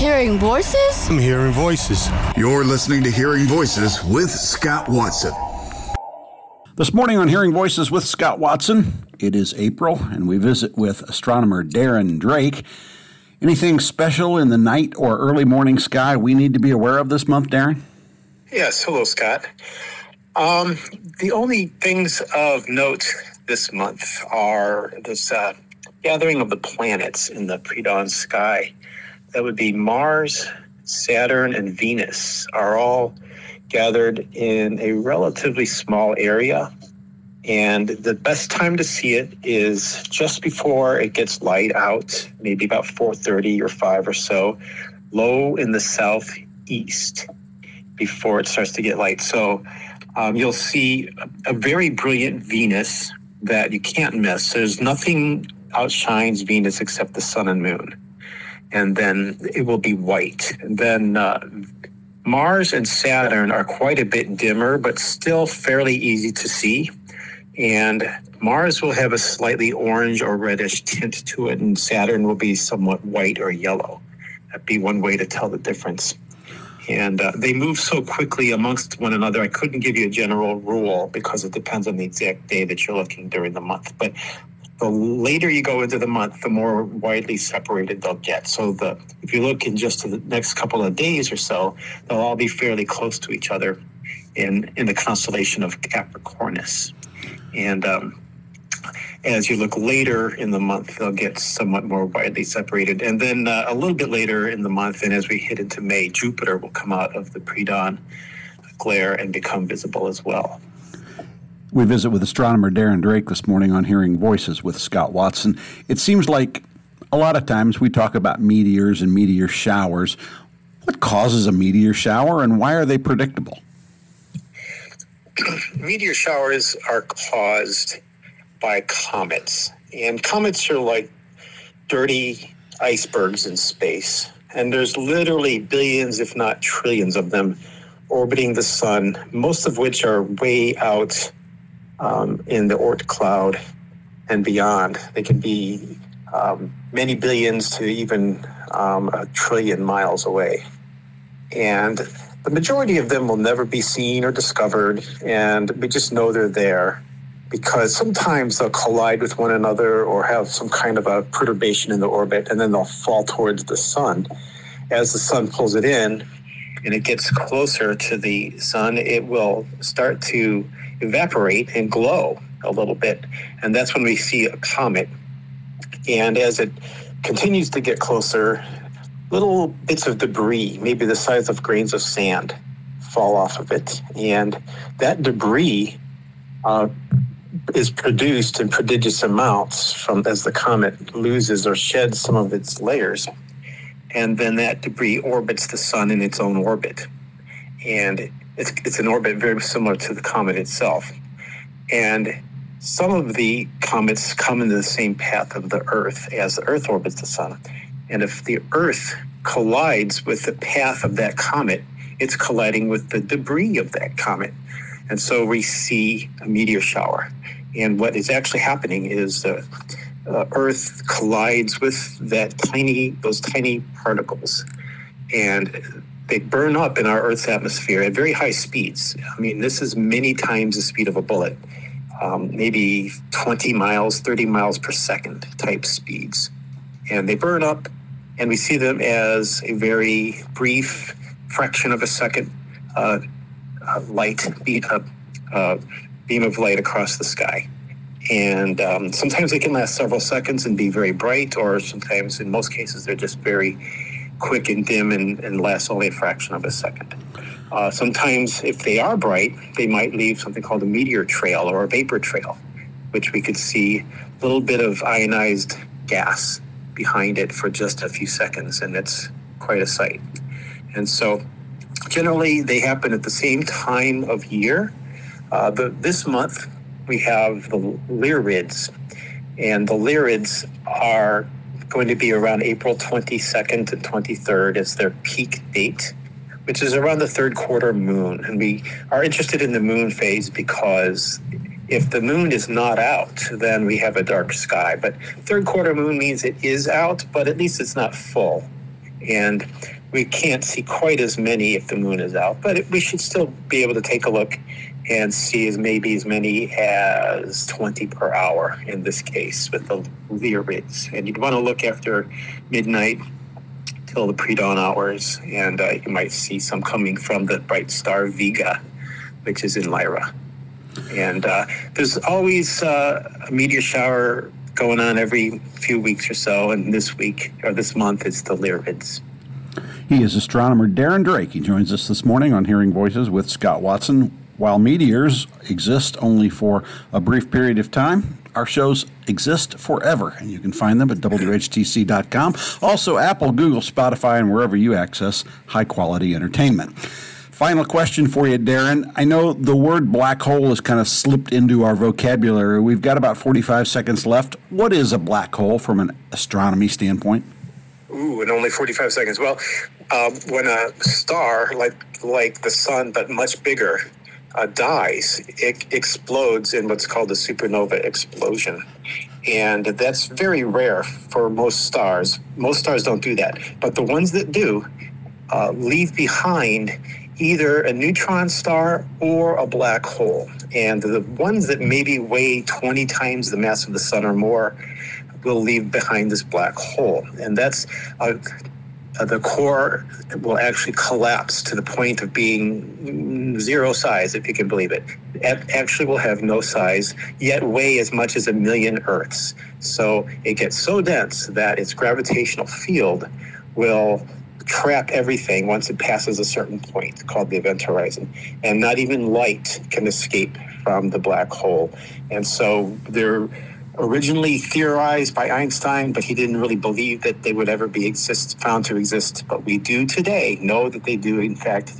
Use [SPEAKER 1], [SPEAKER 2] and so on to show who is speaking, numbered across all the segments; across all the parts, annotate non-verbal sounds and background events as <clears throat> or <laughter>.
[SPEAKER 1] Hearing voices?
[SPEAKER 2] I'm hearing voices.
[SPEAKER 3] You're listening to Hearing Voices with Scott Watson.
[SPEAKER 4] This morning on Hearing Voices with Scott Watson, it is April, and we visit with astronomer Darren Drake. Anything special in the night or early morning sky we need to be aware of this month, Darren?
[SPEAKER 5] Yes, hello, Scott. Um, the only things of note this month are this uh, gathering of the planets in the pre dawn sky. That would be Mars, Saturn, and Venus are all gathered in a relatively small area. And the best time to see it is just before it gets light out, maybe about 4:30 or 5 or so, low in the southeast before it starts to get light. So um, you'll see a, a very brilliant Venus that you can't miss. There's nothing outshines Venus except the sun and moon. And then it will be white. Then uh, Mars and Saturn are quite a bit dimmer, but still fairly easy to see. And Mars will have a slightly orange or reddish tint to it, and Saturn will be somewhat white or yellow. That'd be one way to tell the difference. And uh, they move so quickly amongst one another, I couldn't give you a general rule because it depends on the exact day that you're looking during the month. But the later you go into the month, the more widely separated they'll get. So the if you look in just the next couple of days or so, they'll all be fairly close to each other in in the constellation of Capricornus. And um, as you look later in the month, they'll get somewhat more widely separated. And then uh, a little bit later in the month, and as we hit into May, Jupiter will come out of the pre dawn glare and become visible as well.
[SPEAKER 4] We visit with astronomer Darren Drake this morning on Hearing Voices with Scott Watson. It seems like a lot of times we talk about meteors and meteor showers. What causes a meteor shower and why are they predictable? <clears throat>
[SPEAKER 5] meteor showers are caused by comets. And comets are like dirty icebergs in space. And there's literally billions, if not trillions, of them orbiting the sun, most of which are way out um, in the Oort cloud and beyond. They can be um, many billions to even um, a trillion miles away. And the majority of them will never be seen or discovered, and we just know they're there because sometimes they'll collide with one another or have some kind of a perturbation in the orbit, and then they'll fall towards the sun. As the sun pulls it in and it gets closer to the sun, it will start to evaporate and glow a little bit. And that's when we see a comet. And as it continues to get closer, little bits of debris, maybe the size of grains of sand, fall off of it. And that debris uh, is produced in prodigious amounts from as the comet loses or sheds some of its layers. And then that debris orbits the sun in its own orbit. And it's, it's an orbit very similar to the comet itself. And some of the comets come into the same path of the Earth as the Earth orbits the sun. And if the Earth collides with the path of that comet, it's colliding with the debris of that comet. And so we see a meteor shower. And what is actually happening is the uh, Earth collides with that tiny, those tiny particles. And they burn up in our Earth's atmosphere at very high speeds. I mean, this is many times the speed of a bullet, um, maybe 20 miles, 30 miles per second type speeds. And they burn up and we see them as a very brief fraction of a second uh, uh, light beat up uh, beam of light across the sky. And um, sometimes they can last several seconds and be very bright, or sometimes, in most cases, they're just very quick and dim and, and last only a fraction of a second. Uh, sometimes, if they are bright, they might leave something called a meteor trail or a vapor trail, which we could see a little bit of ionized gas behind it for just a few seconds, and it's quite a sight. And so, generally, they happen at the same time of year. Uh, the, this month, we have the Lyrids, and the Lyrids are going to be around April 22nd and 23rd as their peak date, which is around the third quarter moon. And we are interested in the moon phase because if the moon is not out, then we have a dark sky. But third quarter moon means it is out, but at least it's not full. And we can't see quite as many if the moon is out, but we should still be able to take a look and see as maybe as many as 20 per hour in this case with the Lyrids. And you'd want to look after midnight till the pre-dawn hours, and uh, you might see some coming from the bright star Vega, which is in Lyra. And uh, there's always uh, a meteor shower going on every few weeks or so, and this week or this month it's the Lyrids.
[SPEAKER 4] He is astronomer Darren Drake. He joins us this morning on Hearing Voices with Scott Watson. While meteors exist only for a brief period of time, our shows exist forever, and you can find them at WHTC.com. Also, Apple, Google, Spotify, and wherever you access high quality entertainment. Final question for you, Darren. I know the word black hole has kind of slipped into our vocabulary. We've got about 45 seconds left. What is a black hole from an astronomy standpoint?
[SPEAKER 5] Ooh, and only 45 seconds. Well, um, when a star, like like the sun, but much bigger, uh, dies, it explodes in what's called a supernova explosion. And that's very rare for most stars. Most stars don't do that. But the ones that do uh, leave behind either a neutron star or a black hole. And the ones that maybe weigh 20 times the mass of the sun or more will leave behind this black hole. And that's a uh, the core will actually collapse to the point of being zero size, if you can believe it. It actually will have no size, yet weigh as much as a million Earths. So it gets so dense that its gravitational field will trap everything once it passes a certain point called the event horizon. And not even light can escape from the black hole. And so there originally theorized by Einstein, but he didn't really believe that they would ever be exist found to exist. But we do today know that they do in fact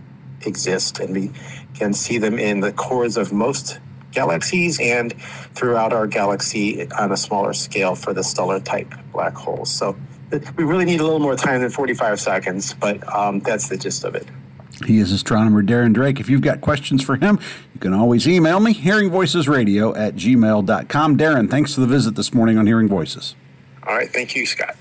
[SPEAKER 5] exist, and we can see them in the cores of most galaxies and throughout our galaxy on a smaller scale for the stellar type black holes. So we really need a little more time than 45 seconds, but um, that's the gist of it.
[SPEAKER 4] He is astronomer Darren Drake. If you've got questions for him, you can always email me, hearingvoicesradio at gmail.com. Darren, thanks for the visit this morning on Hearing Voices.
[SPEAKER 5] All right. Thank you, Scott.